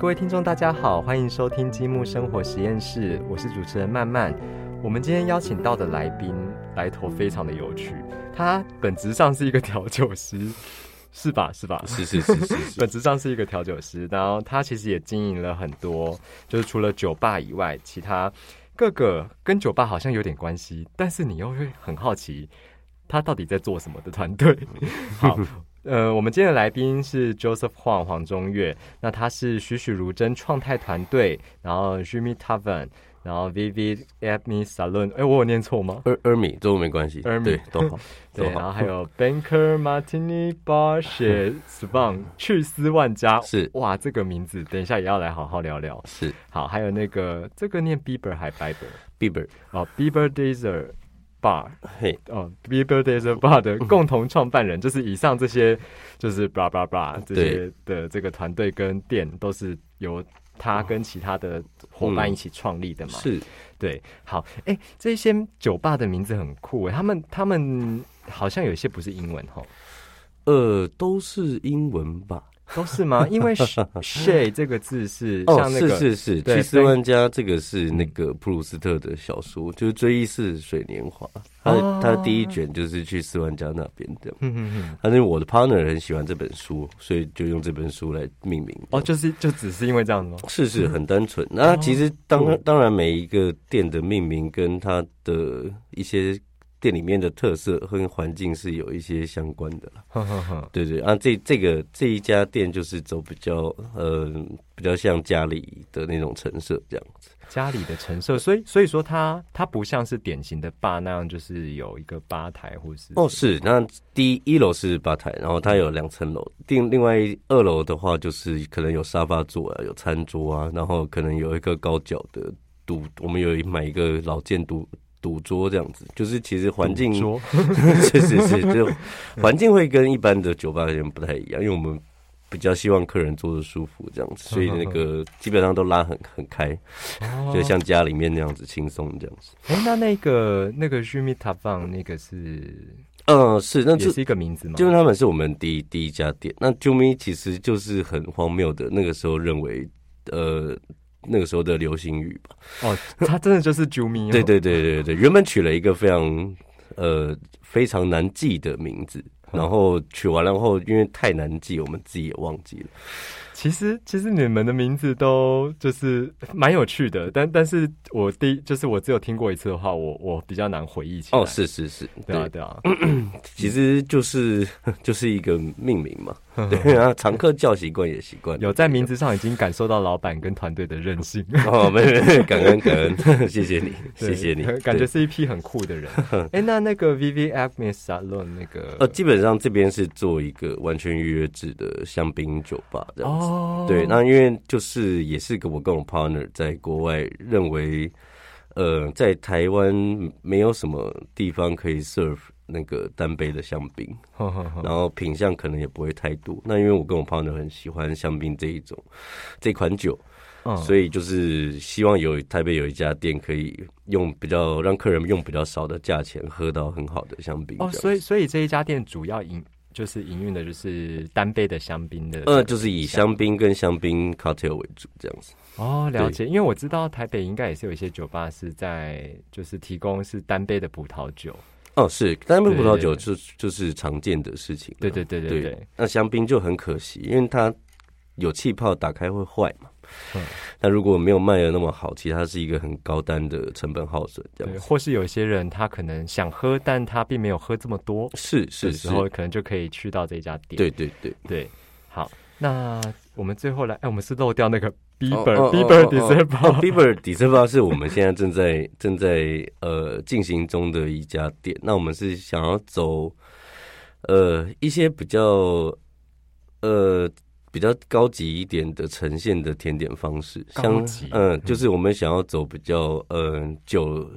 各位听众，大家好，欢迎收听积木生活实验室，我是主持人曼曼。我们今天邀请到的来宾来头非常的有趣，他本质上是一个调酒师，是吧？是吧？是是是是是本质上是一个调酒师，然后他其实也经营了很多，就是除了酒吧以外，其他各个跟酒吧好像有点关系，但是你又会很好奇他到底在做什么的团队。好，呃，我们今天的来宾是 Joseph Huang 黄中岳，那他是栩栩如真创泰团队，然后 Jimmy Tavern，然后 Vivid Amy Salon，哎，我有念错吗？尔尔米都没关系都好，对，然后还有 Banker Martini Bar 雪 Span 去丝万家，是哇，这个名字，等一下也要来好好聊聊。是好，还有那个这个念 Bieber 还 Bieber Bieber，哦，Bieber Desert Bar 嘿，哦，Bieber Desert Bar 的共同创办人，就是以上这些，就是 blah blah blah 这些的这个团队跟店都是由他跟其他的伙伴一起创立的嘛？是。对，好，哎、这些酒吧的名字很酷哎，他们他们好像有些不是英文哈，呃，都是英文吧？都是吗？因为 “shay” 这个字是哦，像那个、是是是，对去斯万家这个是那个普鲁斯特的小说，就是《追忆似水年华》，他哦他的第一卷就是去斯万家那边的。嗯嗯嗯，反正我的 partner 很喜欢这本书，所以就用这本书来命名。哦，就是就只是因为这样子吗？是是很单纯。那其实当嗯当然每一个店的命名跟它的一些店里面的特色和环境是有一些相关的对对啊，这这个这一家店就是走比较呃比较像家里的那种陈设这样子。家里的陈设，所以所以说它它不像是典型的吧那样，就是有一个吧台或是哦，是那第一一楼是吧台，然后它有两层楼。另另外二楼的话，就是可能有沙发座啊，有餐桌啊，然后可能有一个高脚的赌，我们有买一个老件赌。赌桌这样子，就是其实环境桌 是是是，就环境会跟一般的酒吧有点不太一样，因为我们比较希望客人坐的舒服这样子，所以那个基本上都拉很很开，哦就像家里面那样子轻松这样子。哎、那那个那个 Jimmy t a v a n 那个是嗯，是，那就是一个名字吗？就是他们是我们第一第一家店。那 Jumi 其实就是很荒谬的，那个时候认为，呃，那个时候的流行语吧。哦，他真的就是 Jimmy，、哦、对对对对对，原本取了一个非常呃非常难记的名字，然后取完了后，因为太难记，我们自己也忘记了。其实其实你们的名字都就是蛮有趣的，但但是我第就是我只有听过一次的话，我我比较难回忆起来。哦，是是是，对啊对，对啊，其实就是 就是一个命名嘛。对啊，常客叫习惯也习惯，有在名字上已经感受到老板跟团队的韧性。哦，没没没，感恩感恩，谢谢你，对谢谢你，感觉是一批很酷的人。哎、那那个 Vivi Acme Salon 那个呃，基本上这边是做一个完全预约制的香槟酒吧这样子。哦，对，那因为就是也是个我跟我 partner 在国外认为，呃，在台湾没有什么地方可以 serve 那个单杯的香槟，然后品相可能也不会太多。那因为我跟我 partner 很喜欢香槟这一种这款酒，嗯。所以就是希望有台北有一家店可以用比较让客人用比较少的价钱喝到很好的香槟哦，所以所以这一家店主要营就是营运的就是单杯的香槟的，呃，就是以香槟跟香槟 cocktail 为主这样子。哦了解，因为我知道台北应该也是有一些酒吧是在就是提供是单杯的葡萄酒，哦，是单杯葡萄酒就就是常见的事情。对对对对对，那香槟就很可惜，因为它有气泡，打开会坏嘛。嗯那如果没有卖的那么好，其实它是一个很高单的成本耗损，这样对，或是有些人他可能想喝，但他并没有喝这么多是是是，时候，可能就可以去到这家店。对对对。对，好，那我们最后来，哎，我们是漏掉那个哦 Bieber 哦哦 Bieber 哦 December 是我们现在正在正在呃进行中的一家店。那我们是想要走呃一些比较呃比较高级一点的呈现的甜点方式，高像级嗯、就是我们想要走比较呃酒。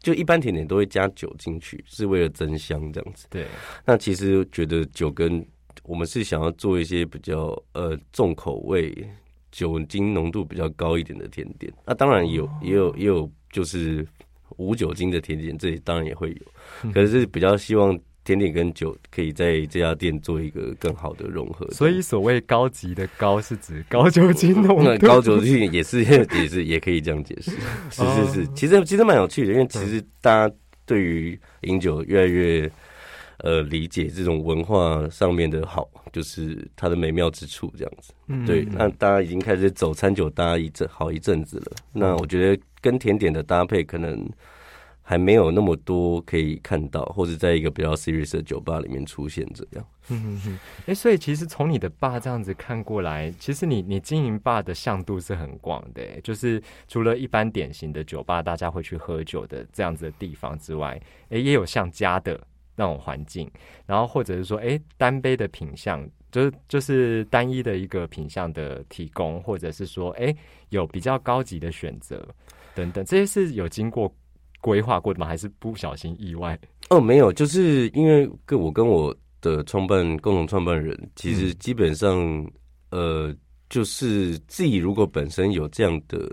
就一般甜点都会加酒进去，是为了增香这样子。对，那其实觉得酒跟我们是想要做一些比较呃重口味、酒精浓度比较高一点的甜点。那当然也有、也有也有就是无酒精的甜点，这里当然也会有。可是比较希望甜点跟酒可以在这家店做一个更好的融合。所以所谓高级的高是指高酒精浓那度，高酒精也是 也是也可以这样解释，是是是，其实其实蛮有趣的，因为其实大家对于饮酒越来越呃理解这种文化上面的好，就是它的美妙之处这样子。嗯对，那大家已经开始走餐酒搭一阵好一阵子了。那我觉得跟甜点的搭配可能还没有那么多可以看到，或者在一个比较 serious 的酒吧里面出现这样。哎、所以其实从你的爸这样子看过来，其实你你经营爸的向度是很广的、诶就是除了一般典型的酒吧，大家会去喝酒的这样子的地方之外，哎、也有像家的那种环境，然后或者是说，哎、单杯的品相，就是就是单一的一个品相的提供，或者是说，哎、有比较高级的选择等等，这些是有经过规划过的吗？还是不小心意外？哦，没有，就是因为跟我跟我的创办共同创办人，其实基本上、呃，就是自己如果本身有这样的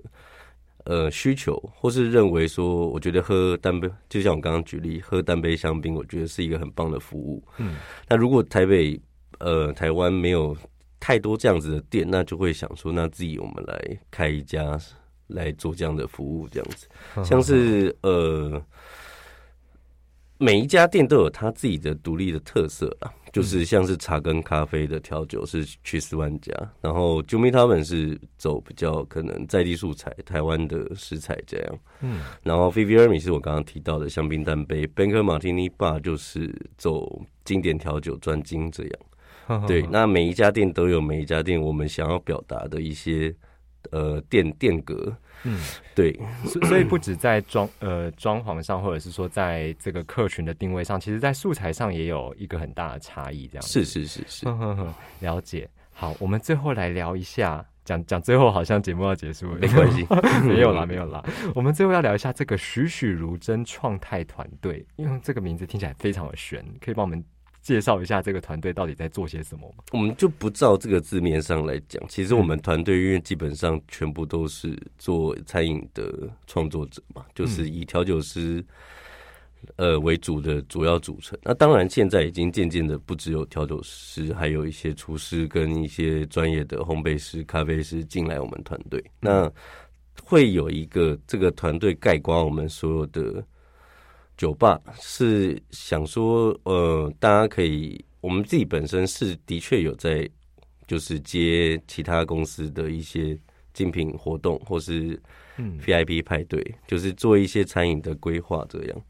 呃需求，或是认为说，我觉得喝单杯，就像我刚刚举例，喝单杯香槟，我觉得是一个很棒的服务。嗯，那如果台北呃台湾没有太多这样子的店，那就会想说，那自己我们来开一家来做这样的服务，这样子。像是呃，每一家店都有它自己的独立的特色啦，就是像是茶跟咖啡的调酒是去四万家，然后 Jumi 他们是走比较可能在地素材、台湾的食材这样，嗯然后 Vivi Ermi 是我刚刚提到的香槟单杯，Banker Martini Bar 就是走经典调酒专精这样。对，那每一家店都有每一家店我们想要表达的一些呃店店格，嗯。对，所所以不止在装呃装潢上，或者是说在这个客群的定位上，其实在素材上也有一个很大的差异。这样是是是是，呵呵呵，了解。好，我们最后来聊一下，讲讲最后好像节目要结束了，没关系，没有啦，没有啦。我们最后要聊一下这个栩栩如生创泰团队，因为这个名字听起来非常的悬，可以帮我们介绍一下这个团队到底在做些什么吗？我们就不照这个字面上来讲，其实我们团队因为基本上全部都是做餐饮的创作者嘛，就是以调酒师呃为主的主要组成。那当然现在已经渐渐的不只有调酒师，还有一些厨师跟一些专业的烘焙师、咖啡师进来我们团队。那会有一个这个团队概括我们所有的酒吧，是想说，呃，大家可以，我们自己本身是的确有在，就是接其他公司的一些精品活动，或是嗯 VIP 派对，就是做一些餐饮的规划，这样。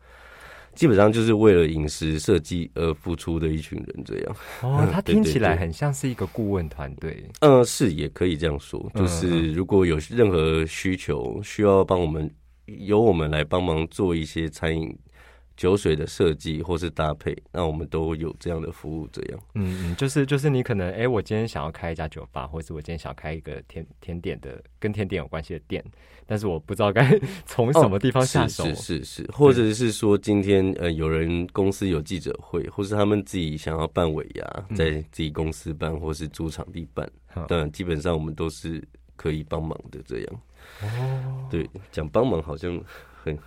基本上就是为了饮食设计而付出的一群人，这样。哦，它 对对听起来很像是一个顾问团队。嗯，是也可以这样说，嗯就是如果有任何需求需要帮我们，由我们来帮忙做一些餐饮酒水的设计或是搭配，那我们都有这样的服务。这样，嗯嗯，就是就是你可能哎、我今天想要开一家酒吧，或是我今天想要开一个甜甜点的跟甜点有关系的店，但是我不知道该 从什么地方下手。是是是是，或者是说今天呃有人公司有记者会，或是他们自己想要办尾牙，嗯在自己公司办或是租场地办，好但基本上我们都是可以帮忙的。这样，哦，对，讲帮忙好像很。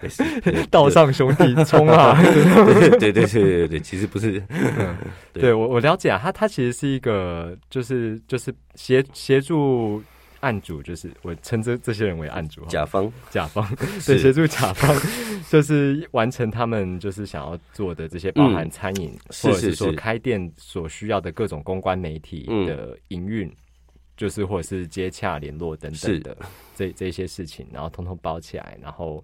道上兄弟冲啊！对对对对对对，其实不是，对。对我我了解啊，他他其实是一个就是就是协协助案主，就是我称这这些人为案主，甲方。甲方是。对协助甲方，就是完成他们就是想要做的这些包含餐饮、是或者是说开店所需要的各种公关媒体嗯。的营运。就是或者是接洽联络等等的这这些事情，然后通通包起来，然后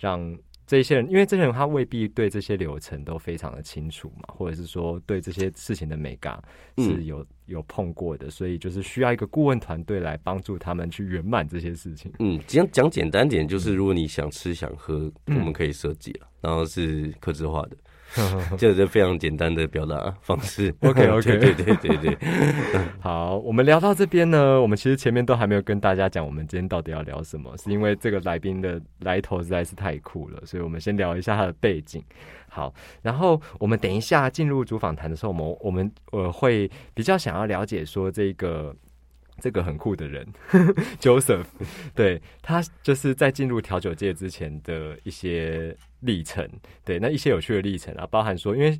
让这些人，因为这些人他未必对这些流程都非常的清楚嘛，或者是说对这些事情的美感嗯。是有、有碰过的，所以就是需要一个顾问团队来帮助他们去圆满这些事情。嗯，讲讲简单点，就是如果你想吃想喝，我们可以设计了，然后是客制化的，这是非常简单的表达方式。OK，OK 对对对对对，好，我们聊到这边呢，我们其实前面都还没有跟大家讲我们今天到底要聊什么，是因为这个来宾的来头实在是太酷了，所以我们先聊一下他的背景。好，然后我们等一下进入主访谈的时候，我们我们呃会比较想要了解说这个这个很酷的人 Joseph，对他就是在进入调酒界之前的一些历程，对那一些有趣的历程啊，包含说，因为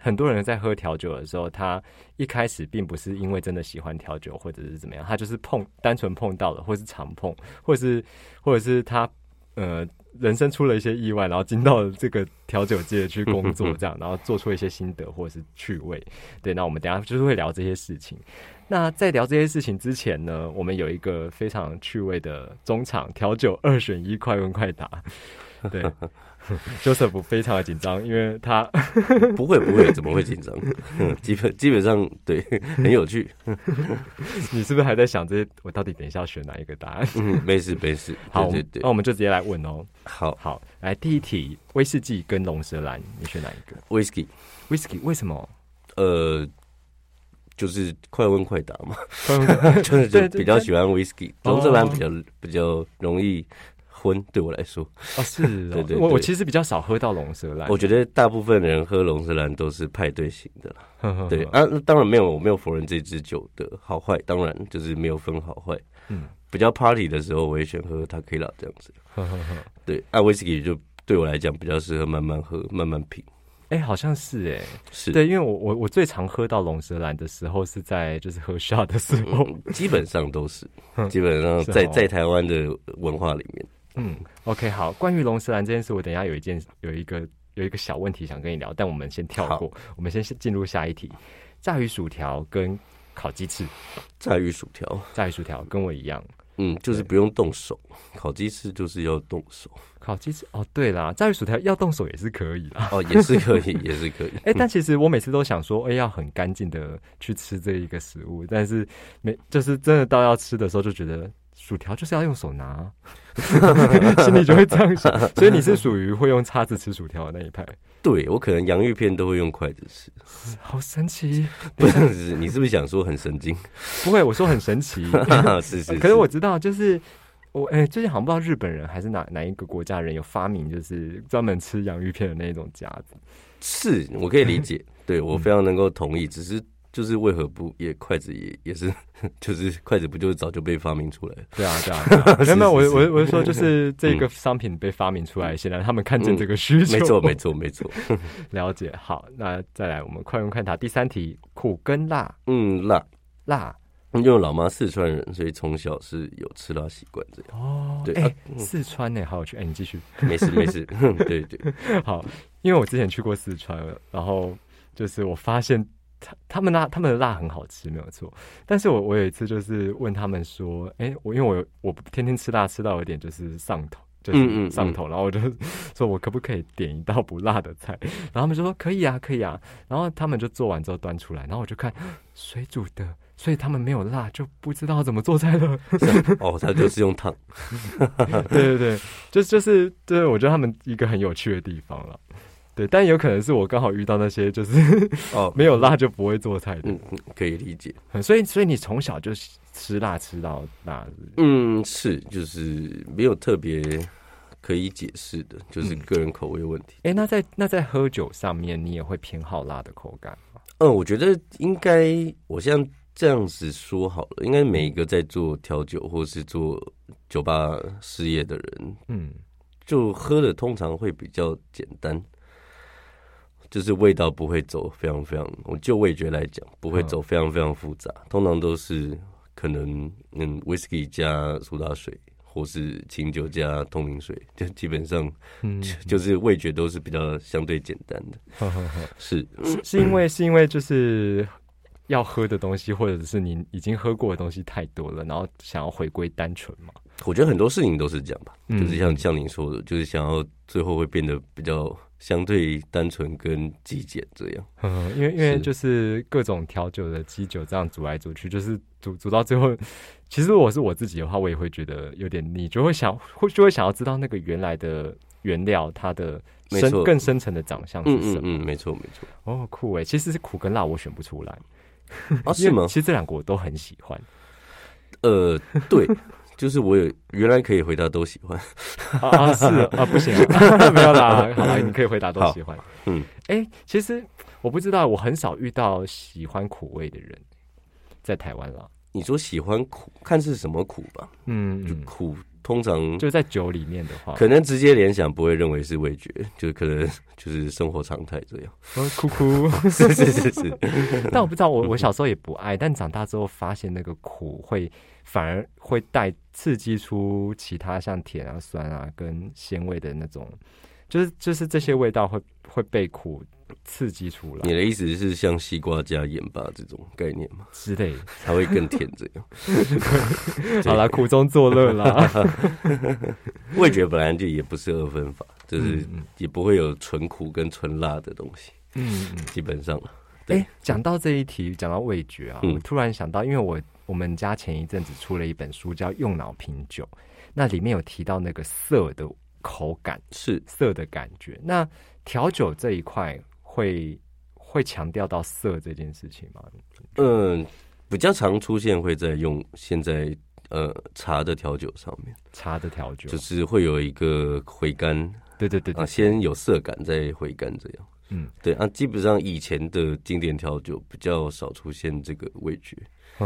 很多人在喝调酒的时候，他一开始并不是因为真的喜欢调酒或者是怎么样，他就是碰单纯碰到了，或是常碰，或者是或者是他呃人生出了一些意外，然后进到这个调酒界去工作，这样，然后做出一些心得或者是趣味，对，那我们等下就是会聊这些事情。那在聊这些事情之前呢，我们有一个非常趣味的中场调酒二选一，快问快答。对 Joseph 非常的紧张，因为他 不会不会，怎么会紧张？基本基本上对，很有趣。你是不是还在想这些？我到底等一下要选哪一个答案？嗯，没事没事。好，对对那我们就直接来问哦。好好，来第一题，威士忌跟龙舌兰，你选哪一个，Whisky，？Whisky 为什么？呃，就是快问快答嘛，就是就比较喜欢 Whisky，哦龙舌兰比较比较容易昏，对我来说，哦，是哦。对对对我我其实比较少喝到龙舌兰。我觉得大部分人喝龙舌兰都是派对型的对啊，那当然没有，我没有否认这支酒的好坏，当然就是没有分好坏。嗯，比较 party 的时候，我也选喝 t a k i l a 这样子。对，啊，whisky 就对我来讲比较适合慢慢喝、慢慢品。哎、好像是哎、是，对，因为我我我最常喝到龙舌兰的时候是在就是喝 shot 的时候，嗯基本上都是。嗯，基本上在哦。在台湾的文化里面，嗯，OK，好，关于龙舌兰这件事，我等一下有一件有一个有一个小问题想跟你聊，但我们先跳过，我们先进入下一题，炸鱼薯条跟烤鸡翅，炸鱼薯条，炸鱼薯条跟我一样，嗯，就是不用动手，烤鸡翅就是要动手。烤鸡翅哦，对啦，炸鱼薯条要动手也是可以啦。哦，也是可以，也是可以。哎、但其实我每次都想说，哎、要很干净的去吃这一个食物，但是没就是真的到要吃的时候，就觉得薯条就是要用手拿，心里就会这样想。所以你是属于会用叉子吃薯条的那一派，对我可能洋芋片都会用筷子吃，好神奇。不是？你是不是想说很神经？不会，我说很神奇。是是，可是我知道，就是我哎、最近好像不知道日本人还是哪哪一个国家人有发明，就是专门吃洋芋片的那种夹子。是我可以理解，对我非常能够同意。只是就是为何不也筷子也也是，就是筷子不就是早就被发明出来了？对啊，对啊，没有没有，我我我是说，就是这个商品被发明出来，显然他们看见这个需求，没错没错没错。了解。好，那再来我们快问快答第三题，苦跟辣，嗯，辣，辣因为我老妈四川人，所以从小是有吃辣习惯这样。哦，哎、对啊四川呢，好有趣，哎、你继续。没事没事，对对，好，因为我之前去过四川，然后就是我发现他他们辣他们的辣很好吃，没有错。但是我我有一次就是问他们说，哎、我因为我我天天吃辣吃到有点就是上头。就是上头，然后我就说，我可不可以点一道不辣的菜？然后他们就说可以啊，可以啊。然后他们就做完之后端出来，然后我就看水煮的，所以他们没有辣，就不知道怎么做菜了。哦，他就是用烫，对对对，就是就是，对，我觉得他们一个很有趣的地方了。对，但有可能是我刚好遇到那些就是哦，没有辣就不会做菜的，嗯，嗯可以理解。嗯所以所以你从小就吃辣吃到大，是是嗯，是，就是没有特别可以解释的，就是嗯个人口味问题。哎、那在那在喝酒上面，你也会偏好辣的口感吗？嗯，我觉得应该，我像这样子说好了，应该每一个在做调酒或是做酒吧事业的人，嗯，就喝的通常会比较简单，就是味道不会走非常非常，我就味觉来讲，不会走非常非常复杂，通常都是可能嗯，whisky 加苏打水。或是清酒加透明水，就基本上嗯，就是味觉都是比较相对简单的。是，是是因为是因为就是要喝的东西，或者是你已经喝过的东西太多了，然后想要回归单纯嘛？我觉得很多事情都是这样吧，嗯就是像像您说的，就是想要最后会变得比较相对单纯跟极简这样。嗯，因为因为就是各种调酒的基酒这样煮来煮去，就是煮煮到最后，其实如果是我自己的话，我也会觉得有点腻，就会想会就会想要知道那个原来的原料它的深更深层的长相是什么。嗯嗯嗯，没错没错。哦，酷诶，其实是苦跟辣我选不出来，啊，是吗 其？实这两个我都很喜欢。呃，对，就是我有原来可以回答都喜欢。啊啊是啊，不行啊，没有啦，好啦，你可以回答都喜欢。嗯，哎、其实我不知道，我很少遇到喜欢苦味的人，在台湾啦。你说喜欢苦，看是什么苦吧。嗯，就苦，通常就在酒里面的话，可能直接联想不会认为是味觉，就可能就是生活常态这样。呃哭哭。是是是是，但我不知道，我我小时候也不爱，但长大之后发现那个苦会反而会带刺激出其他像甜啊、酸啊跟鲜味的那种，就是就是这些味道会会被苦刺激出来你的意思是像西瓜加盐巴这种概念吗？之类的。它会更甜这样？好啦，苦中作乐啦。味觉本来就也不是二分法，就是也不会有纯苦跟纯辣的东西，嗯嗯。基本上哎，讲到这一题，讲到味觉啊，嗯我突然想到，因为我我们家前一阵子出了一本书叫《用脑品酒》，那里面有提到那个色的口感、是色的感觉。那调酒这一块会会强调到色这件事情吗？嗯，比较常出现会在用现在呃茶的调酒上面，茶的调酒，就是会有一个回甘对，对对对啊，先有色感再回甘这样。嗯，对啊，基本上以前的经典调酒比较少出现这个味觉，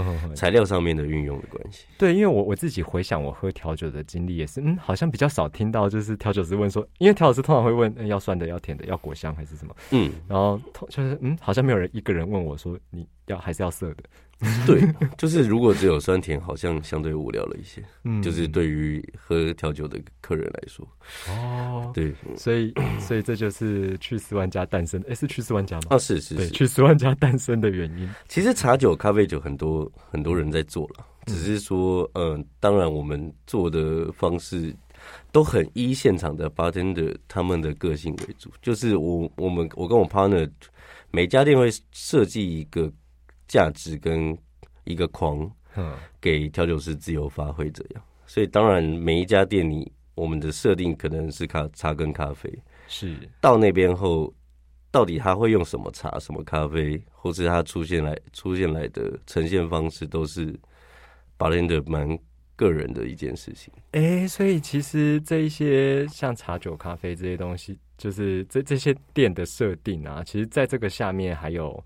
材料上面的运用的关系。对，因为我我自己回想我喝调酒的经历也是，嗯，好像比较少听到就是调酒师问说，因为调酒师通常会问、嗯要酸的、要甜的、要果香还是什么，嗯，然后通就是嗯，好像没有人一个人问我说你要还是要涩的，对，就是如果只有酸甜，好像相对无聊了一些。嗯就是对于喝调酒的客人来说，哦，对所以所以这就是去斯万家诞生，诶，是去斯万家吗？啊，是是，是。去斯万家诞生的原因，其实茶酒、咖啡酒很多很多人在做了，只是说，嗯、当然我们做的方式都很依现场的 bartender 他们的个性为主。就是我我们我跟我 partner 每家店会设计一个价值跟一个框，嗯给调酒师自由发挥这样。所以当然每一家店里，我们的设定可能是咖茶跟咖啡。是到那边后，到底他会用什么茶、什么咖啡，或是他出现来出现来的呈现方式，都是 bartender 蛮个人的一件事情。哎，所以其实这一些像茶酒、咖啡这些东西，就是这这些店的设定啊，其实在这个下面还有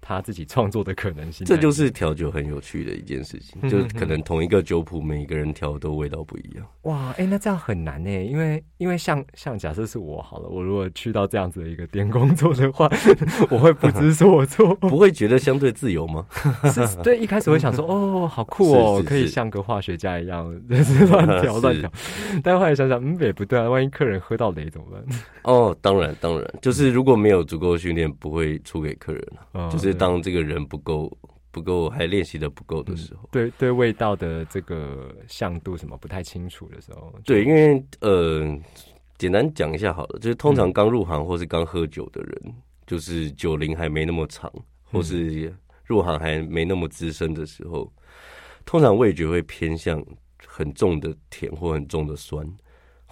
他自己创作的可能性。这就是调酒很有趣的一件事情，嗯就是可能同一个酒谱，每一个人调都味道不一样。哇，哎、那这样很难呢，因为因为像像假设是我好了，我如果去到这样子的一个店工作的话，我会不知所措。不会觉得相对自由吗？是对，一开始会想说，哦，好酷哦，是是是可以像个化学家一样，就是乱调乱调。但后来想想，嗯，也不对啊，万一客人喝到雷怎么办？哦，当然当然，就是如果没有足够训练，不会出给客人啊。嗯就是当这个人不够不够，还练习的不够的时候。对对味道的这个向度什么不太清楚的时候，对，因为呃，简单讲一下好了，就是通常刚入行或是刚喝酒的人，就是酒龄还没那么长，或是入行还没那么资深的时候，通常味觉会偏向很重的甜或很重的酸，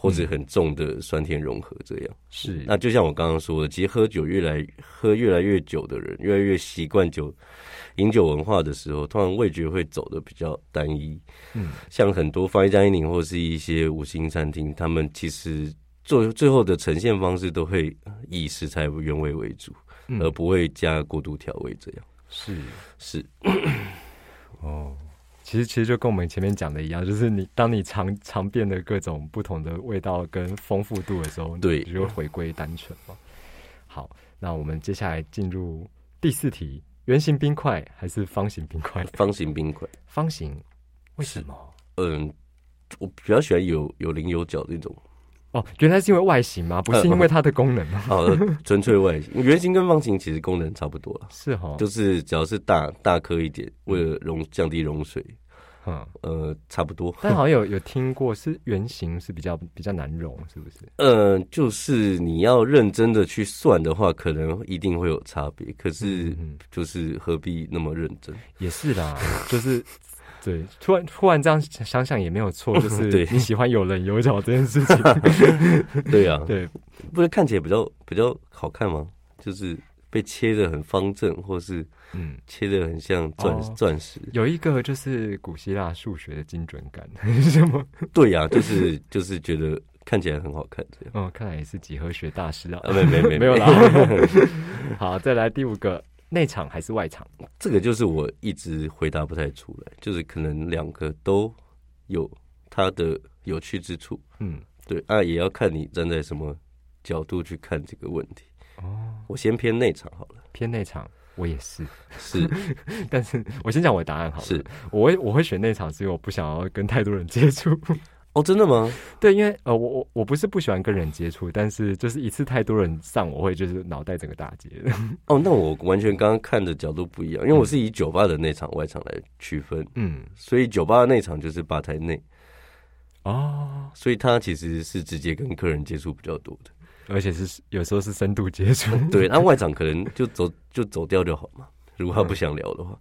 或者很重的酸甜融合这样。是那就像我刚刚说的，其实喝酒越来喝越来越久的人，越来越习惯酒饮酒文化的时候，突然味觉会走的比较单一。嗯，像很多 fine dining 或是一些五星餐厅，他们其实做最后的呈现方式都会以食材原味为主，嗯而不会加过度调味。这样是是哦。其实其实就跟我们前面讲的一样，就是你当你尝尝遍了各种不同的味道跟丰富度的时候，对你就会回归单纯嘛。好，那我们接下来进入第四题：圆形冰块还是方形冰块？方形冰块。方形，为什么？嗯，我比较喜欢有有棱有角那种。哦，原来是因为外形吗？不是因为它的功能吗？好，纯粹外形，圆形跟方形其实功能差不多了。是哈，就是只要是大大颗一点，为了溶降低溶水，嗯，呃，差不多。但好像有有听过是圆形是比较比较难溶，是不是？呃，就是你要认真的去算的话，可能一定会有差别。可是嗯嗯就是何必那么认真？也是啦，就是对，突然突然这样想想也没有错，就是对你喜欢有棱有角这件事情，对呀、啊，对，不是看起来比较比较好看吗？就是被切的很方正，或是嗯，切的很像钻哦钻石。有一个就是古希腊数学的精准感，什么？对呀、就是就是觉得看起来很好看这样。哦，看来也是几何学大师啊，啊，没没没没有啦。好，再来第五个，内场还是外场？这个就是我一直回答不太出来，就是可能两个都有它的有趣之处。嗯，对啊，也要看你站在什么角度去看这个问题。哦，我先偏内场好了，偏内场，我也是。是 但是我先讲我的答案好了。是我会我会选内场，是因为我不想要跟太多人接触。哦，真的吗？对，因为呃，我我我不是不喜欢跟人接触，但是就是一次太多人上，我会就是脑袋整个大结。哦，那我完全刚刚看的角度不一样，因为我是以酒吧的内场、外场来区分，嗯，所以酒吧的内场就是吧台内，哦，所以他其实是直接跟客人接触比较多的。而且是有时候是深度接触。对，那外场可能就走就走掉就好嘛。如果他不想聊的话，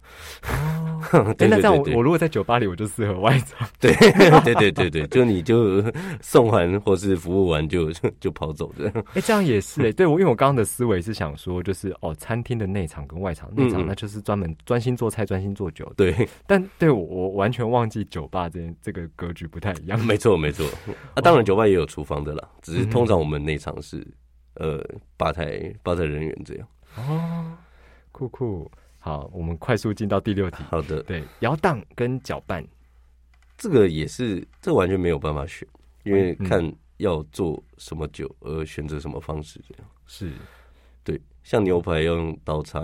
哦，对那这样我我如果在酒吧里，我就适合外场。对 对对对对，就你就送完或是服务完就就 就跑走的。哎、这样也是哎、对我因为我刚刚的思维是想说，就是哦，餐厅的内场跟外场，内场那就是专门专心做菜、专心做酒。对，但对我我完全忘记酒吧这这个格局不太一样。没错没错。啊，当然酒吧也有厨房的啦，只是通常我们内场是呃吧台吧台人员这样。哦，酷酷。好，我们快速进到第六题。好的，对，摇荡跟搅拌，这个也是这完全没有办法选，因为嗯看要做什么酒而选择什么方式这样。是。对，像牛排要用刀叉，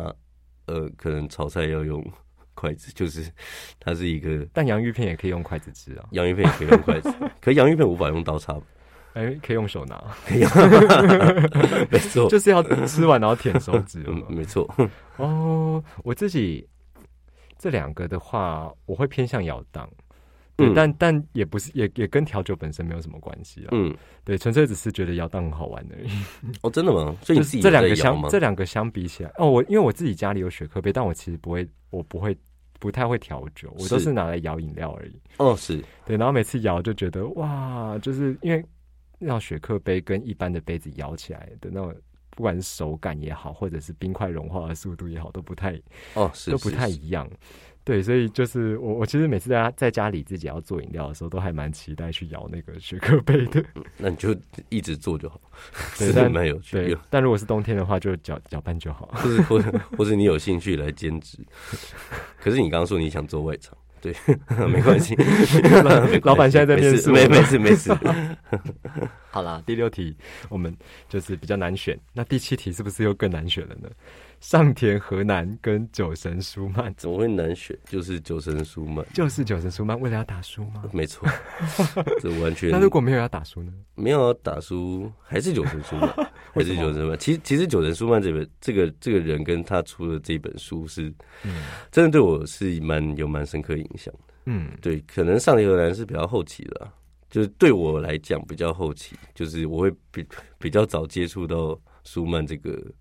呃，可能炒菜要用 筷子，就是它是一个但洋芋片也可以用筷子吃啊，洋芋片也可以用筷子，可洋芋片无法用刀叉吧，哎、可以用手拿，没错，就是要吃完然后舔手指有没有。嗯，没错，哦，我自己这两个的话，我会偏向摇荡。但但也不是，也也跟调酒本身没有什么关系啊。嗯，对，纯粹只是觉得摇荡很好玩而已。哦，真的吗？所以这两个相这？两个相比起来，哦，我因为我自己家里有雪克杯，但我其实不会，我不会不太会调酒，我都是是拿来摇饮料而已。哦，是，对，然后每次摇就觉得哇，就是因为那种雪克杯跟一般的杯子摇起来的那种，不管是手感也好，或者是冰块融化的速度也好，都不太哦，是，都不太一样。对，所以就是我，我其实每次在家在家里自己要做饮料的时候，都还蛮期待去摇那个雪克杯的。那你就一直做就好，是对但蛮有趣对的。，但如果是冬天的话，就搅搅拌就好。或者或者或者你有兴趣来兼职，可是你刚刚说你想做外场，对，没关系，老板现在在面试没没事 没事。好啦，第六题我们就是比较难选，那第七题是不是又更难选了呢？上田河南跟酒神舒曼，怎么会难选？就是九神舒曼，就是酒神舒曼为了要打输吗？没错，这完全那如果没有要打输呢？没有要打输，还是九神舒曼，还是九神舒曼。其实其实九神舒曼这本这个这个人跟他出的这本书是，嗯真的对我是蛮有蛮深刻影响的。嗯对，可能上田河南是比较后期的啊、就是对我来讲比较后期，就是我会比比较早接触到舒曼这个《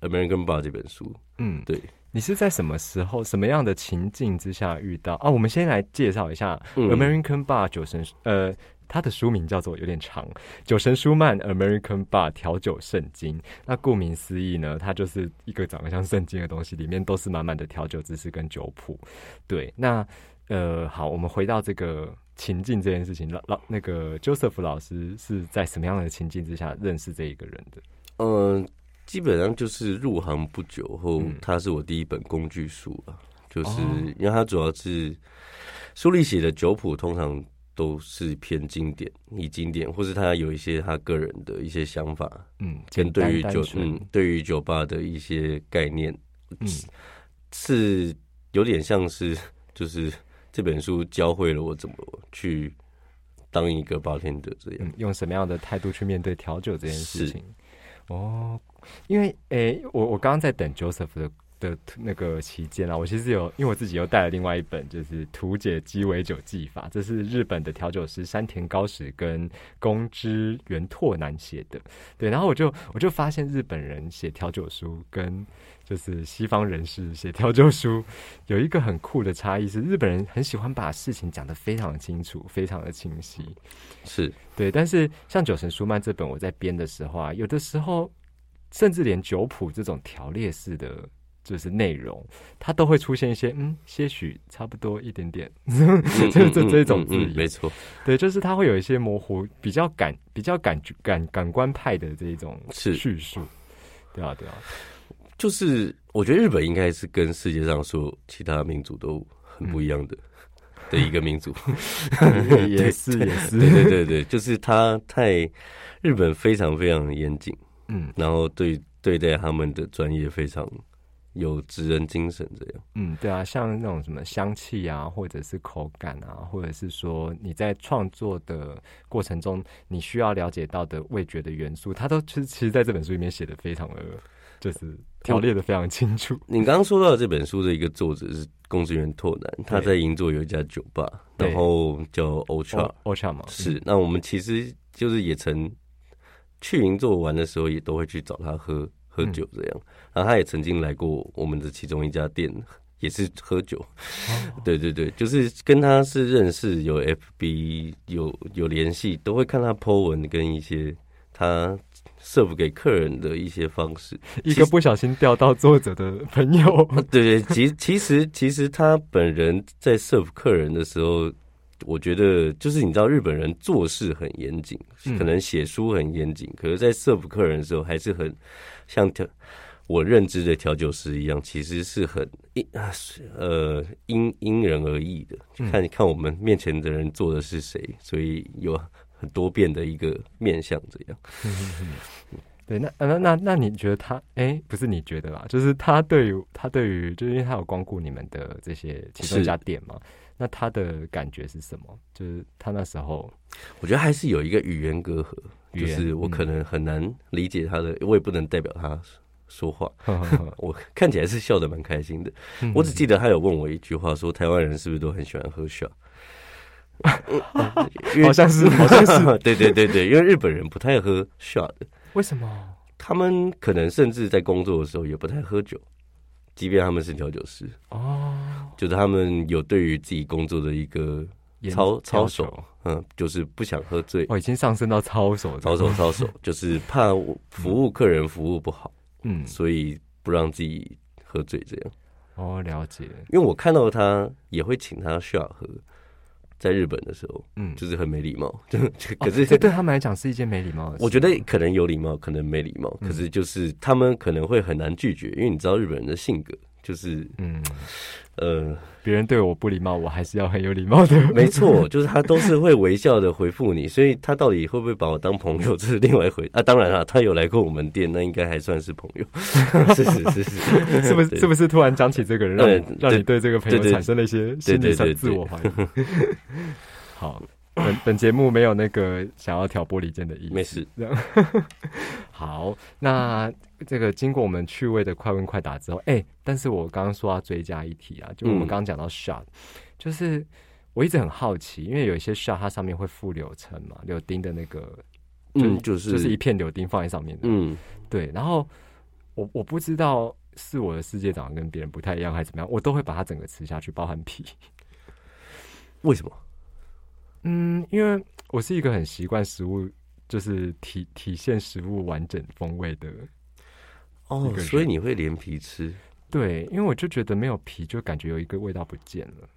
American Bar》这本书。嗯，对，你是在什么时候、什么样的情境之下遇到啊？我们先来介绍一下嗯 American Bar 酒神，呃，它的书名叫做有点长，《酒神舒曼 American Bar 调酒圣经》。那顾名思义呢，它就是一个长得像圣经的东西，里面都是满满的调酒知识跟酒谱。对，那呃，好，我们回到这个情境这件事情，老老那个 Joseph 老师是在什么样的情境之下认识这一个人的？嗯、基本上就是入行不久后，嗯。它是我第一本工具书啊，就是哦。因为它主要是书里写的酒谱，通常都是偏经典，以经典，或是他有一些他个人的一些想法，嗯，跟对于酒嗯对于酒吧的一些概念，嗯。是有点像是就是这本书教会了我怎么去当一个 bartender 这样。嗯，用什么样的态度去面对调酒这件事情？哦，因为诶、我我刚刚在等 Joseph 的的那个期间啊，我其实有，因为我自己又带了另外一本，就是《图解鸡尾酒技法》，这是日本的调酒师山田高史跟宫之原拓男写的。对，然后我就我就发现日本人写调酒书跟就是西方人士写调酒书有一个很酷的差异，是日本人很喜欢把事情讲得非常的清楚，非常的清晰。是对，但是像《酒神舒曼》这本我在编的时候啊，有的时候甚至连酒谱这种条列式的，就是内容，它都会出现一些嗯，些许差不多一点点，这这这种字嗯，没错，对，就是它会有一些模糊，比较感比较感觉感感官派的这一种是叙述，对啊对啊，就是我觉得日本应该是跟世界上所有其他民族都很不一样的、的一个民族。也是也是，对对对对，就是他太日本非常非常严谨，嗯然后对对待他们的专业非常有职人精神，这样。嗯，对啊，像那种什么香气啊，或者是口感啊，或者是说你在创作的过程中，你需要了解到的味觉的元素，它都其实其实在这本书里面写的非常的，就是条列的非常清楚。你刚刚说到的这本书的一个作者是公职员拓南，他在银座有一家酒吧，然后叫 Ultra，欧夏嘛，是。那我们其实就是也曾去银座玩的时候，也都会去找他喝喝酒这样。然后他也曾经来过我们的其中一家店，也是喝酒。对对对，就是跟他是认识，有 FB 有有联系，都会看他 po 文跟一些他 serve 给客人的一些方式。一个不小心掉到作者的朋友，对对，其其实其实他本人在 serve 客人的时候，我觉得就是你知道日本人做事很严谨，嗯可能写书很严谨，可是，在 serve 客人的时候，还是很像调我认知的调酒师一样，其实是很因呃因因人而异的，嗯看看我们面前的人做的是谁，所以有很多变的一个面相这样。对，那那那那你觉得他？哎，不是你觉得啦，就是他对于他对于，就是因为他有光顾你们的这些其中一家店嘛，那他的感觉是什么？就是他那时候，我觉得还是有一个语言隔阂，就是我可能很难理解他的，我也不能代表他说话。我看起来是笑得蛮开心的，嗯我只记得他有问我一句话，说台湾人是不是都很喜欢喝 shot？好像是好像是，对对对对，因为日本人不太喝 shot 的，为什么？他们可能甚至在工作的时候也不太喝酒，即便他们是调酒师，哦，就是他们有对于自己工作的一个操操守，嗯，就是不想喝醉，哦，已经上升到操守，操守，操守，就是怕服务客人服务不好，嗯，所以不让自己喝醉这样。哦，了解，因为我看到他也会请他 shot 喝，在日本的时候，嗯，就是很没礼貌，就就可是、哦这对他们来讲是一件没礼貌的事。我觉得可能有礼貌，可能没礼貌，嗯。可是就是他们可能会很难拒绝，因为你知道日本人的性格就是嗯，呃，别人对我不礼貌，我还是要很有礼貌的。没错，就是他都是会微笑的回复你，所以他到底会不会把我当朋友，这是另外一回啊。当然了，他有来过我们店，那应该还算是朋友，是是是是，是 不是？是不是突然讲起这个人，让让你对这个朋友产生了一些心理上自我怀疑？好，本本节目没有那个想要挑拨离间的意思。没事。好，那这个经过我们趣味的快问快答之后，哎、但是我刚刚说要追加一题啊，就我们嗯刚刚讲到 shot，、就是我一直很好奇，因为有一些 shot 它上面会附柳橙嘛，柳丁的那个，嗯，就是就是一片柳丁放在上面的，嗯，对，然后我我不知道是我的世界长得跟别人不太一样还是怎么样，我都会把它整个吃下去，包含皮。为什么？嗯，因为我是一个很习惯食物，就是体体现食物完整风味的。哦所以你会连皮吃？对，因为我就觉得没有皮，就感觉有一个味道不见了。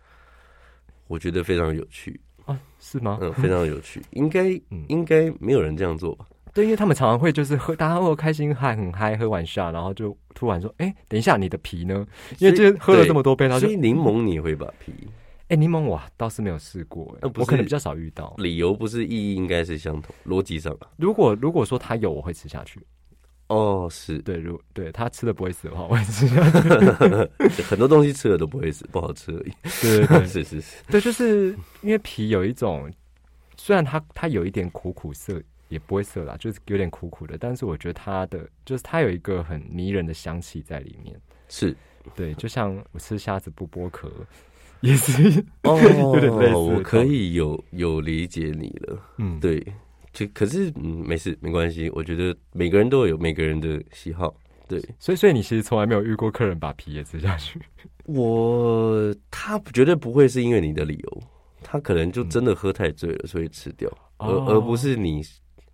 我觉得非常有趣，啊，是吗？嗯，非常有趣。应该嗯应该没有人这样做吧？对，因为他们常常会就是喝，大家喝开心嗨很嗨，喝完下，然后就突然说：“哎、等一下，你的皮呢？”因为喝了对这么多杯，所以柠檬你也会把皮？哎，柠檬我倒是没有试过，哎我可能比较少遇到。理由不是意义应该是相同，逻辑上啊。如果如果说他有，我会吃下去。哦，是对，如对他吃的不会死的话，我也吃。很多东西吃了都不会死，不好吃而已。对对对，是是是，对，就是因为皮有一种，虽然它它有一点苦苦涩，也不会涩啦，就是有点苦苦的，但是我觉得它的就是它有一个很迷人的香气在里面。是对，就像我吃虾子不剥壳，也是 哦有点类似的我可以有有理解你了。嗯，对，就可是嗯，没事，没关系。我觉得每个人都有每个人的喜好。对所以所以你其实从来没有遇过客人把皮也吃下去。我，他绝对不会是因为你的理由，他可能就真的喝太醉了，所以吃掉，而哦而不是你，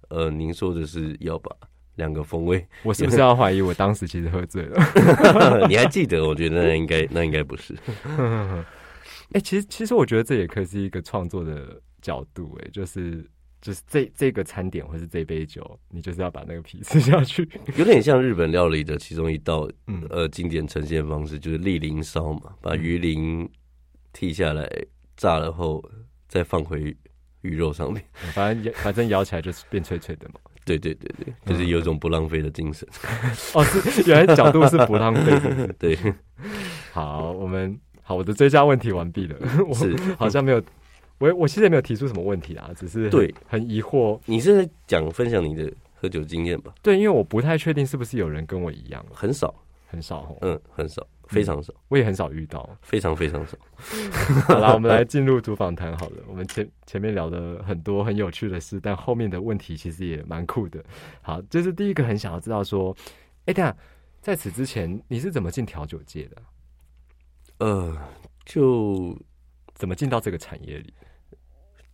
呃，您说的是要把两个风味，我是不是要怀疑我当时其实喝醉了？你还记得？我觉得那应该那应该不是。哎、其实其实我觉得这也可以是一个创作的角度、哎，就是就是这这个餐点或是这杯酒，你就是要把那个皮吃下去。有点像日本料理的其中一道嗯呃经典呈现方式，就是立鳞烧嘛，把鱼鳞剔下来炸了后再放回鱼肉上面。反正反正咬起来就是变脆脆的嘛。对对对对，就是有一种不浪费的精神。哦，是原来角度是不浪费对，好，我们好，我的追加问题完毕了。我是好像没有，我我其实也没有提出什么问题啊，只是对很疑惑。你是在讲分享你的喝酒经验吧？对，因为我不太确定是不是有人跟我一样，很少，很少哦，嗯，很少，非常少，我也很少遇到。非常非常少。好啦，我们来进入主访谈好了。我们前前面聊了很多很有趣的事，但后面的问题其实也蛮酷的。好，就是第一个很想要知道说，哎、等一下在此之前你是怎么进调酒界的？呃，就怎么进到这个产业里？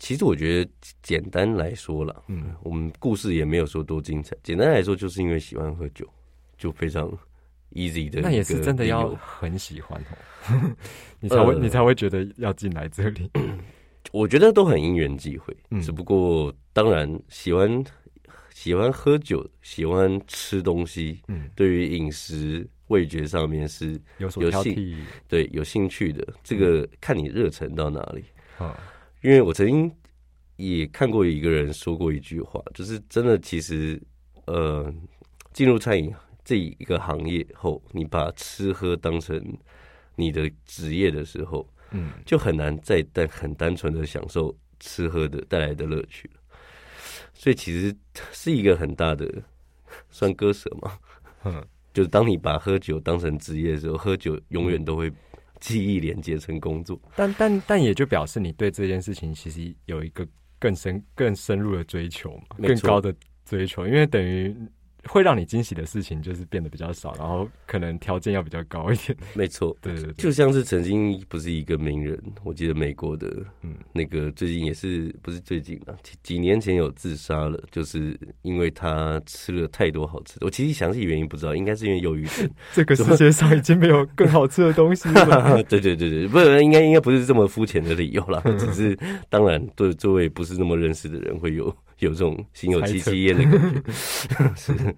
其实我觉得简单来说了，嗯，我们故事也没有说多精彩。简单来说，就是因为喜欢喝酒，就非常 easy 的。那也是真的要很喜欢哦，你才会、呃你才会觉得要进来这里。我觉得都很因缘际会，嗯只不过当然喜欢喜欢喝酒，喜欢吃东西，嗯，对于饮食味觉上面是有所有兴挑剔。对有兴趣的。这个看你热忱到哪里。啊，因为我曾经也看过一个人说过一句话，就是真的，其实呃，进入餐饮这一个行业后，你把吃喝当成你的职业的时候，嗯，就很难再单很单纯的享受吃喝的带来的乐趣了。所以其实是一个很大的算割舍嘛，嗯，就是当你把喝酒当成职业的时候，喝酒永远都会记忆连接成工作。但但但也就表示你对这件事情其实有一个更深更深入的追求嘛，更高的追求，因为等于会让你惊喜的事情就是变得比较少，然后可能条件要比较高一点。没错，对对对，就像是曾经不是一个名人，我记得美国的，嗯那个最近也是不是最近啊，几几年前有自杀了，就是因为他吃了太多好吃的。我其实详细原因不知道，应该是因为忧郁症。这个世界上已经没有更好吃的东西了。对对对对，不是应该应该不是这么肤浅的理由啦，只是当然对这位不是那么认识的人会有有这种心有戚戚焉的感觉。是，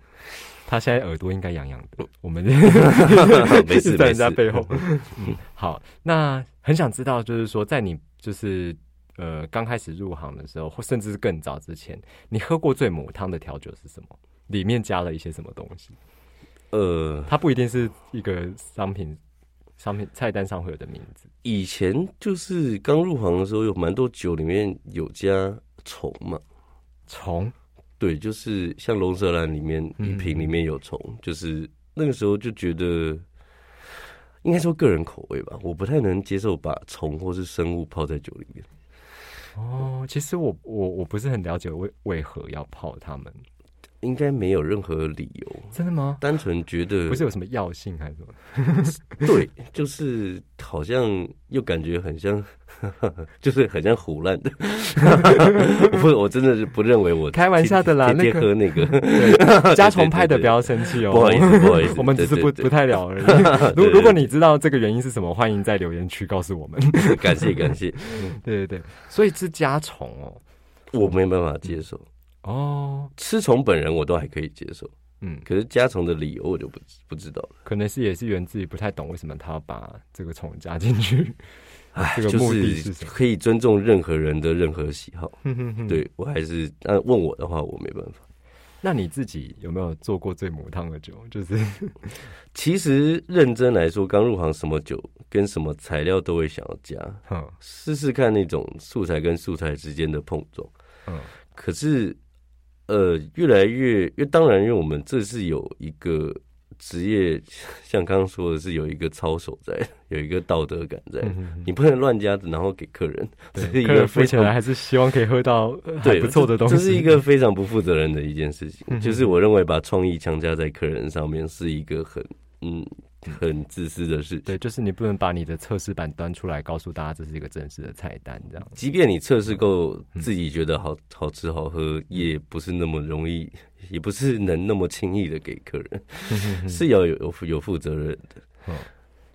他现在耳朵应该痒痒的，我们 没事 在。人家背后。嗯，好，那很想知道，就是说，在你就是呃刚开始入行的时候，或甚至是更早之前，你喝过最母汤的调酒是什么？里面加了一些什么东西？呃，它不一定是一个商品，商品菜单上会有的名字。以前就是刚入行的时候，有蛮多酒里面有加虫嘛。虫，对，就是像龙舌兰里面嗯一瓶里面有虫，就是那个时候就觉得，应该说个人口味吧，我不太能接受把虫或是生物泡在酒里面。哦，其实我我我不是很了解为为何要泡它们，应该没有任何理由，真的吗？单纯觉得不是有什么药性还是什么？对，就是好像又感觉很像，就是很像胡乱的。我 不，我真的是不认为我开玩笑的啦那个喝那个，对，加虫派的不要生气哦，不好意思，不好意思，我们只是不不太聊而已。如对如果你知道这个原因是什么，欢迎在留言区告诉我们。感谢感谢，对对对，所以是加虫哦。我没办法接受。哦，吃虫本人我都还可以接受，嗯，可是加虫的理由我就不不知道了。可能是也是源自于不太懂为什么他要把这个虫加进去。哎，这个就目的是什么是可以尊重任何人的任何喜好。哼哼哼，对我还是，那问我的话，我没办法。那你自己有没有做过最母汤的酒？就是 其实认真来说，刚入行什么酒跟什么材料都会想要加，哼试试看那种素材跟素材之间的碰撞。嗯可是，呃，越来越，因为当然，因为我们这是有一个职业，像刚刚说的是有一个操守在，有一个道德感在，嗯你不能乱加，然后给客人，这是对，一客人付个非常钱来还是希望可以喝到对不错的东西。这是一个非常不负责任的一件事情。嗯就是我认为把创意强加在客人上面是一个很嗯 很自私的事情。对，就是你不能把你的测试版端出来，告诉大家这是一个正式的菜单，这样。即便你测试够，嗯自己觉得好好吃好喝，也不是那么容易，也不是能那么轻易的给客人，是要有有有负责任的。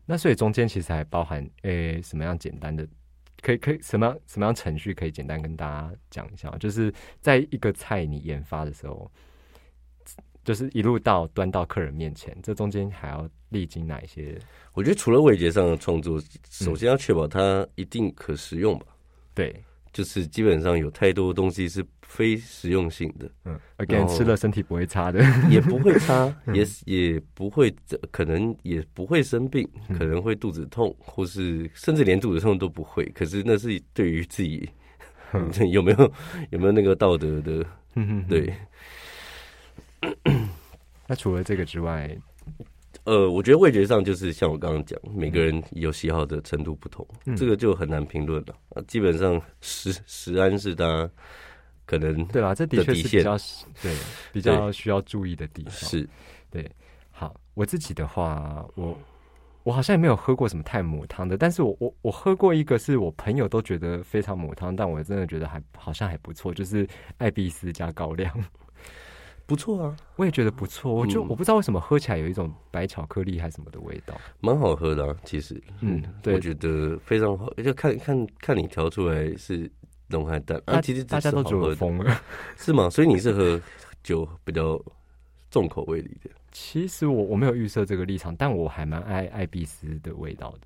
那所以中间其实还包含诶、什么样简单的可以可以什么样什么样程序可以简单跟大家讲一下？就是在一个菜你研发的时候，就是一路到端到客人面前，这中间还要历经哪一些？我觉得除了味觉上的创作，首先要确保它一定可食用吧。对，就是基本上有太多东西是非实用性的，嗯，again 吃了身体不会差的，也不会差，也也不会，可能也不会生病，可能会肚子痛，或是甚至连肚子痛都不会。可是那是对于自己 有没有有没有那个道德的，对。那除了这个之外。呃，我觉得味觉上就是像我刚刚讲，每个人有喜好的程度不同，这个就很难评论了。啊，基本上食食安是大家可能对吧？这的确是比较对比较需要注意的地方。是，对。好，我自己的话，我我好像也没有喝过什么太母汤的，但是我我我喝过一个是我朋友都觉得非常母汤，但我真的觉得还好像还不错，就是艾必斯加高粱。不错啊，我也觉得不错。我就我不知道为什么喝起来有一种白巧克力还是什么的味道，蛮好喝的。其实，嗯，对，我觉得非常好。就看看看你调出来是浓还淡啊。其实大家都觉得疯了，是吗？所以你是喝酒比较重口味的一点。其实我我没有预设这个立场，但我还蛮爱艾比斯的味道的。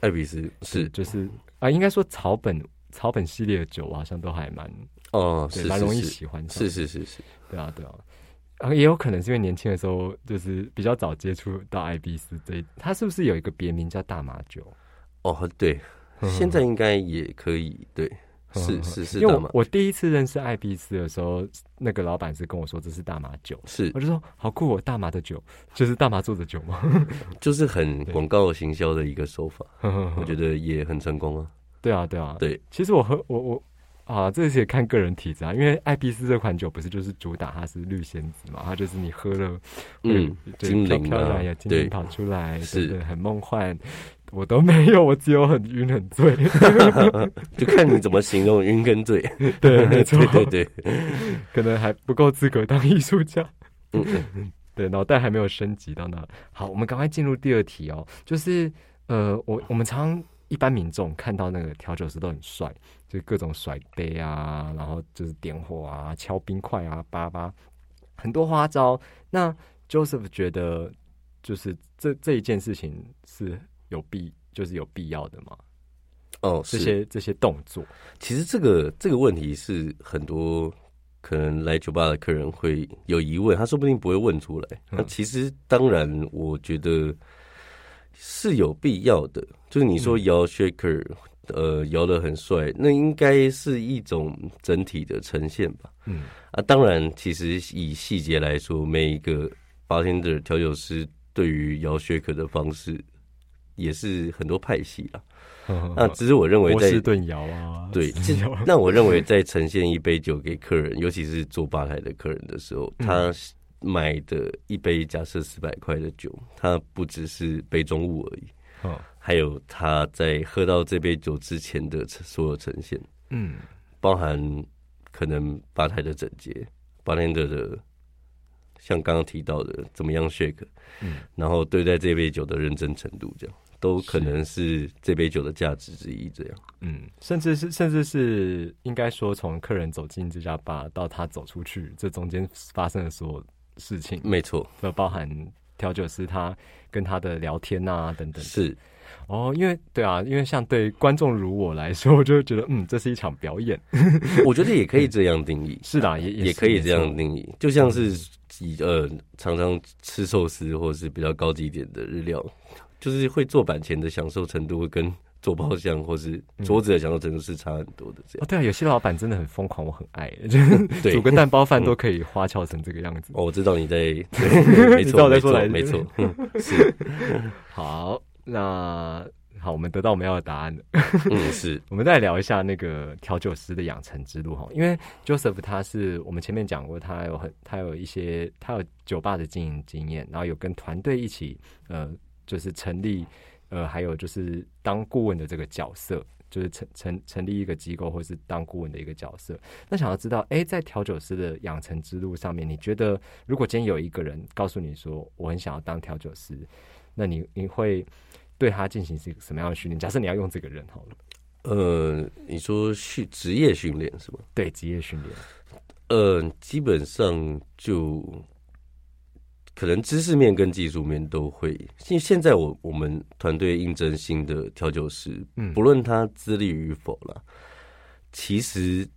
艾比斯是就是啊，应该说草本草本系列的酒好像都还蛮。哦，对蛮容易喜欢，是是是是，对啊对啊，然后也有可能是因为年轻的时候就是比较早接触到艾比斯这，它是不是有一个别名叫大麻酒？哦，对，现在应该也可以，对，是是是，因为我我第一次认识艾比斯的时候，那个老板是跟我说这是大麻酒，是，我就说好酷，哦，大麻的酒就是大麻做的酒吗？就是很广告行销的一个手法，我觉得也很成功啊。对啊对啊，对，其实我喝我我。啊，这些看个人体质啊，因为艾比斯这款酒不是就是主打它是绿仙子嘛，它就是你喝了，嗯，精灵漂亮呀，精灵跑出来，是很梦幻。我都没有，我只有很晕很醉，就看你怎么形容晕跟醉。对，没 错，对对，可能还不够资格当艺术家。嗯嗯，对，脑袋还没有升级到那。好，我们赶快进入第二题哦，就是呃，我我们常。一般民众看到那个调酒师都很帅，就各种甩杯啊，然后就是点火啊、敲冰块啊、叭叭，很多花招。那 Joseph 觉得，就是这这一件事情是有必，就是有必要的吗？哦，这些这些动作，其实这个这个问题是很多可能来酒吧的客人会有疑问，他说不定不会问出来。那其实当然，我觉得。是有必要的，就是你说摇 shaker，呃，摇的很帅，那应该是一种整体的呈现吧。嗯啊，当然，其实以细节来说，每一个八天的调酒师对于摇 shaker 的方式也是很多派系啊。那只是我认为，在斯顿摇啊，对，那我认为在呈现一杯酒给客人，尤其是做吧台的客人的时候，他。买的一杯假设四百块的酒，它不只是杯中物而已，哦，还有他在喝到这杯酒之前的所有呈现，嗯，包含可能吧台的整洁，八天的的，像刚刚提到的怎么样 shake，嗯，然后对待这杯酒的认真程度，这样都可能是这杯酒的价值之一，这样，嗯，甚至是甚至是应该说，从客人走进这家吧到他走出去，这中间发生的所有。事情。没错，那包含调酒师他跟他的聊天啊等等。是哦，因为对啊，因为像对观众如我来说，我就觉得嗯，这是一场表演。我觉得也可以这样定义，是的，也也可以这样定义。就像是以呃，常常吃寿司或者是比较高级一点的日料，就是会做板前的享受程度会跟。做包厢或是桌子的享受程度是差很多的，这样。哦，对啊，有些老板真的很疯狂，我很爱，煮个蛋包饭都可以花俏成这个样子。哦，我知道你在，没错，没错，没错，是。好，那好，我们得到我们要的答案了。嗯，是。我们再聊一下那个调酒师的养成之路哈，因为 Joseph 他是我们前面讲过，他有很他有一些他有酒吧的经营经验，然后有跟团队一起呃，就是成立。呃，还有就是当顾问的这个角色，就是成成成立一个机构，或是当顾问的一个角色。那想要知道，哎，在调酒师的养成之路上面，你觉得如果今天有一个人告诉你说，我很想要当调酒师，那你你会对他进行是什么样的训练？假设你要用这个人好了，呃，你说训职业训练是吗？对，职业训练。呃，基本上就可能知识面跟技术面都会。现现在我我们团队应征新的调酒师，嗯不论他资历与否啦，其实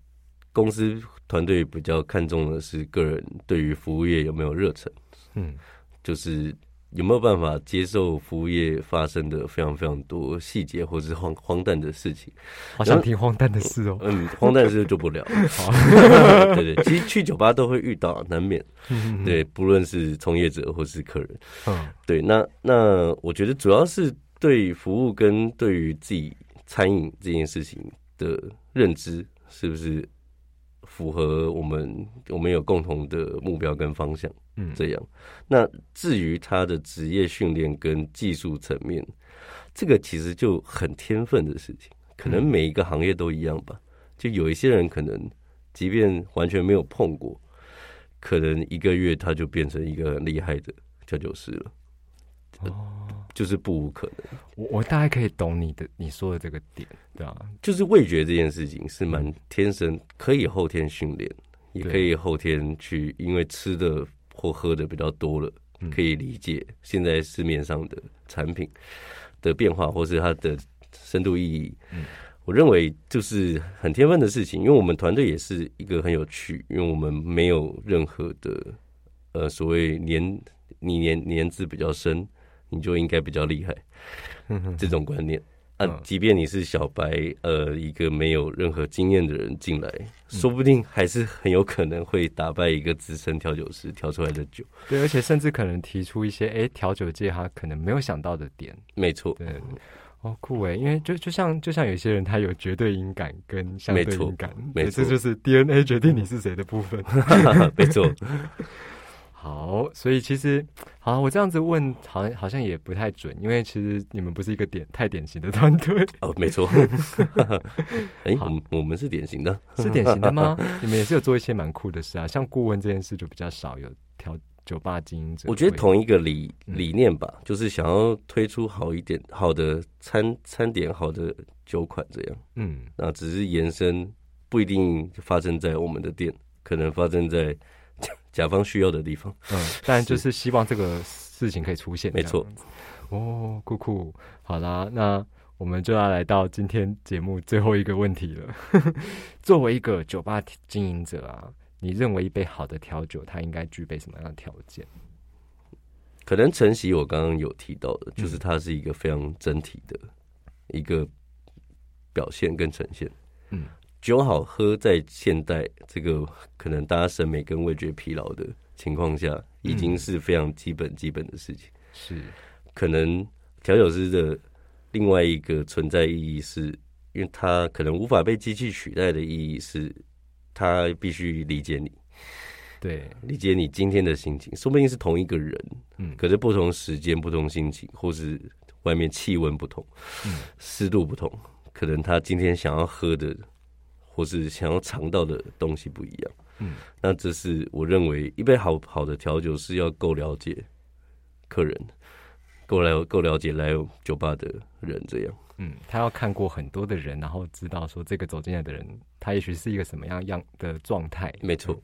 公司团队比较看重的是个人对于服务业有没有热忱，嗯就是有没有办法接受服务业发生的非常非常多细节或是荒荒诞的事情。好想听荒诞的事哦。嗯，荒诞的事就不了。好，对对，其实去酒吧都会遇到，难免。对，不论是从业者或是客人。嗯对，那那我觉得主要是对服务跟对于自己餐饮这件事情的认知，是不是符合我们我们有共同的目标跟方向？嗯，这样。那至于他的职业训练跟技术层面，这个其实就很天分的事情，可能每一个行业都一样吧。就有一些人可能，即便完全没有碰过，可能一个月他就变成一个很厉害的调酒师了。哦，就是不无可能。我我大概可以懂你的你说的这个点，对啊，就是味觉这件事情是蛮天生，可以后天训练，也可以后天去，因为吃的或喝的比较多了，嗯可以理解现在市面上的产品的变化，或是它的深度意义。嗯我认为就是很天分的事情，因为我们团队也是一个很有趣，因为我们没有任何的呃所谓年你年年资比较深，你就应该比较厉害这种观念。啊嗯，即便你是小白，呃，一个没有任何经验的人进来，说不定还是很有可能会打败一个资深调酒师调出来的酒。对，而且甚至可能提出一些哎调酒界他可能没有想到的点，没错，对。哦，酷诶，因为就就像就像有些人他有绝对音感跟相对音感，没错对这就是 DNA 决定你是谁的部分。没错，好，所以其实好，我这样子问，好像好像也不太准，因为其实你们不是一个典太典型的团队，哦，没错。哎、好我们我们是典型的，是典型的吗？你们也是有做一些蛮酷的事啊，像顾问这件事就比较少有调酒吧经营者。我觉得同一个理嗯理念吧，就是想要推出好一点、好的餐餐点、好的酒款这样。嗯那只是延伸，不一定发生在我们的店，可能发生在甲甲方需要的地方。嗯，但就是希望这个事情可以出现，没错。哦，酷酷，好啦，那我们就要来到今天节目最后一个问题了。作为一个酒吧经营者啊，你认为一杯好的调酒它应该具备什么样的条件？可能晨曦我刚刚有提到的，嗯就是它是一个非常整体的一个表现跟呈现。嗯，酒好喝，在现代这个可能大家审美跟味觉疲劳的情况下，已经是非常基本基本的事情。是，可能调酒师的另外一个存在意义是，因为他可能无法被机器取代的意义是，他必须理解你，对，理解你今天的心情，说不定是同一个人，嗯。可是不同时间、不同心情，或是外面气温不同，嗯。湿度不同，可能他今天想要喝的，或是想要尝到的东西不一样。嗯，那这是我认为一杯好好的调酒是要够了解客人，够了够了解来酒吧的人，这样嗯，他要看过很多的人，然后知道说这个走进来的人，他也许是一个什么样样的状态。没错，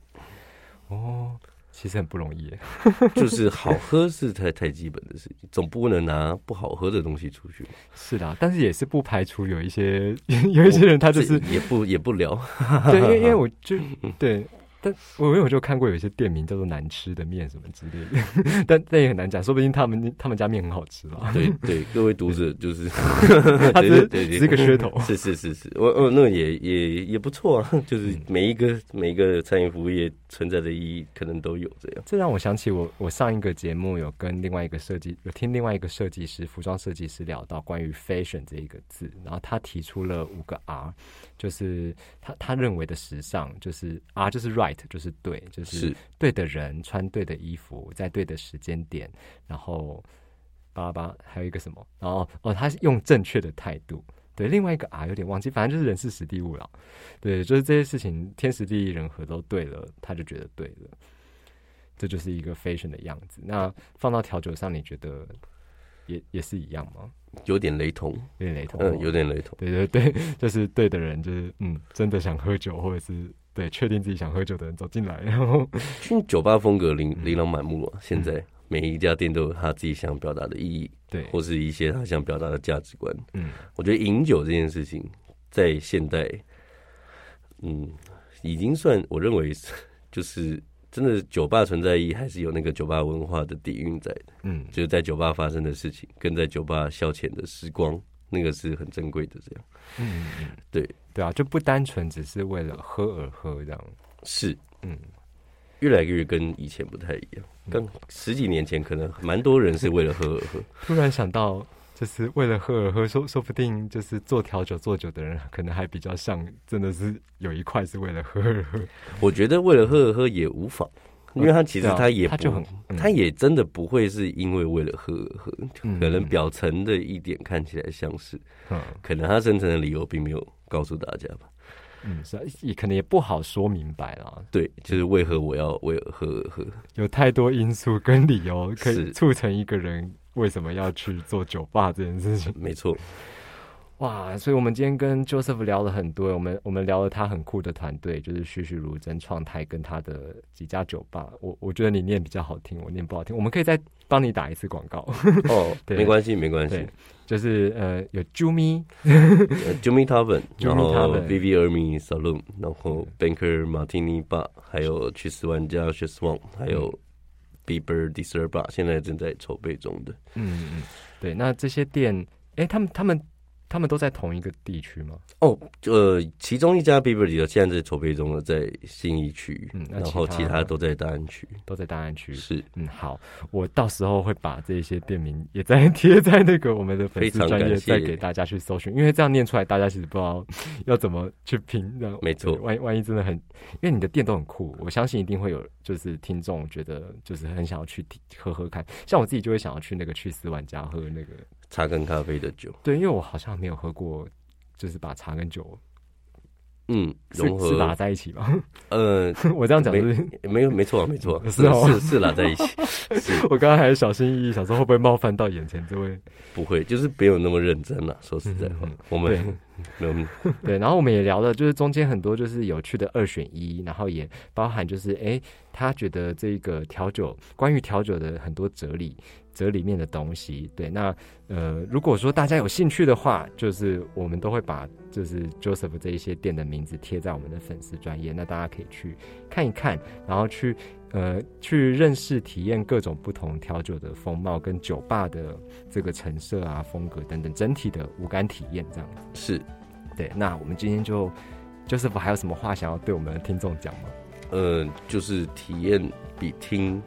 哦，其实很不容易。就是好喝是太太基本的事情，总不能拿不好喝的东西出去。是的，但是也是不排除有一些 有一些人他就是也不也不聊，对，因为因为我就对，但我因为我就看过有一些店名叫做难吃的面什么之类的，但但也很难讲，说不定他们他们家面很好吃啦。对对，各位读者就是，他只是对对对只是个噱头。是是是是，我我那个也也也不错啊，就是每一个每一个餐饮服务业存在的意义可能都有这样。这让我想起我我上一个节目有跟另外一个设计有听另外一个设计师服装设计师聊到关于 fashion 这一个字，然后他提出了五个 R，就是他他认为的时尚就是 R 就是 right 就是对，就是是对的人穿对的衣服，在对的时间点，然后巴拉巴拉还有一个什么，然后哦，他是用正确的态度。对，另外一个啊有点忘记，反正就是人事时地物了。对，就是这些事情天时地利人和都对了，他就觉得对了。这就是一个 fashion 的样子。那放到调酒上，你觉得也也是一样吗？有点雷同，有点雷同，嗯，有点雷同。对对对，就是对的人，就是嗯，真的想喝酒，或者是对确定自己想喝酒的人走进来，然后因为酒吧风格琳琳琅满目啊，现在每一家店都有他自己想表达的意义，对，或是一些他想表达的价值观。嗯，我觉得饮酒这件事情在现代，嗯，已经算我认为 就是真的酒吧存在意义，还是有那个酒吧文化的底蕴在的。嗯，就是在酒吧发生的事情，跟在酒吧消遣的时光，那个是很珍贵的。这样，嗯嗯，对对啊，就不单纯只是为了喝而喝这样。是，嗯，越来越跟以前不太一样。跟十几年前可能蛮多人是为了喝而喝，突然想到，就是为了喝而喝，说说不定就是做调酒做酒的人，可能还比较像，真的是有一块是为了喝而喝。我觉得为了喝而喝也无妨，因为他其实他也不他就很嗯他也真的不会是因为为了喝而喝，嗯可能表层的一点看起来像是，嗯可能他深层的理由并没有告诉大家吧。嗯，是啊，也可能也不好说明白啦。对，就是为何我要为了喝而喝。有太多因素跟理由可以促成一个人为什么要去做酒吧这件事情。没错，哇，所以我们今天跟 Joseph 聊了很多，我们我们聊了他很酷的团队，就是栩栩如生创泰跟他的几家酒吧。我我觉得你念比较好听，我念不好听，我们可以再帮你打一次广告。哦，对没关系，没关系对。就是呃，有 Jumi，呃 Jumi Tavern，Jimmy 然后 Tavern Vivi Ermi Saloon，然后 Banker Martini Bar，还有去斯万家 s h e s w a n 还有 Bieber Dessert Bar，现在正在筹备中的。嗯嗯，对，那这些店，哎，他们他们他们都在同一个地区吗？哦，呃，其中一家 Bieber 里的现在在筹备中的，在新一区，嗯然后其他都在大安区。都在大安区。是，嗯，好，我到时候会把这些店名也再贴在那个我们的粉丝非常专业，再给大家去搜寻，因为这样念出来，大家其实不知道要怎么去拼。没错万一万一真的很，因为你的店都很酷，我相信一定会有就是听众觉得就是很想要去喝喝看，像我自己就会想要去那个去斯玩家喝那个，茶跟咖啡的酒，对，因为我好像没有喝过，就是把茶跟酒嗯，是融是拉，在一起吧？呃，我这样讲是是？没有，没错，没错，是哦是是拉在一起，是我刚刚还小心翼翼想说会不会冒犯到眼前这位不会，就是没有那么认真了。说实在话我对们 对，然后我们也聊了，就是中间很多就是有趣的二选一，然后也包含就是哎，他觉得这个调酒关于调酒的很多哲理，哲里面的东西。对，那呃，如果说大家有兴趣的话，就是我们都会把就是 Joseph 这一些店的名字贴在我们的粉丝专业，那大家可以去看一看，然后去呃去认识、体验各种不同调酒的风貌跟酒吧的这个陈设啊、风格等等，整体的无感体验这样子。是对，那我们今天就 Joseph 还有什么话想要对我们的听众讲吗？呃，就是体验比听，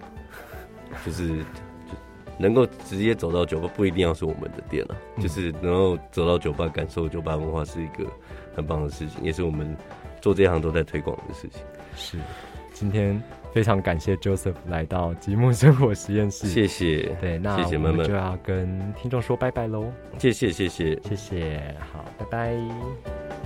就是就能够直接走到酒吧，不一定要是我们的店了，嗯就是能够走到酒吧，感受酒吧文化是一个很棒的事情，也是我们做这行都在推广的事情。是，今天非常感谢 Joseph 来到积木生活实验室。谢谢，对，那我们就要跟听众说拜拜喽，谢谢，谢谢。谢谢，好，拜拜。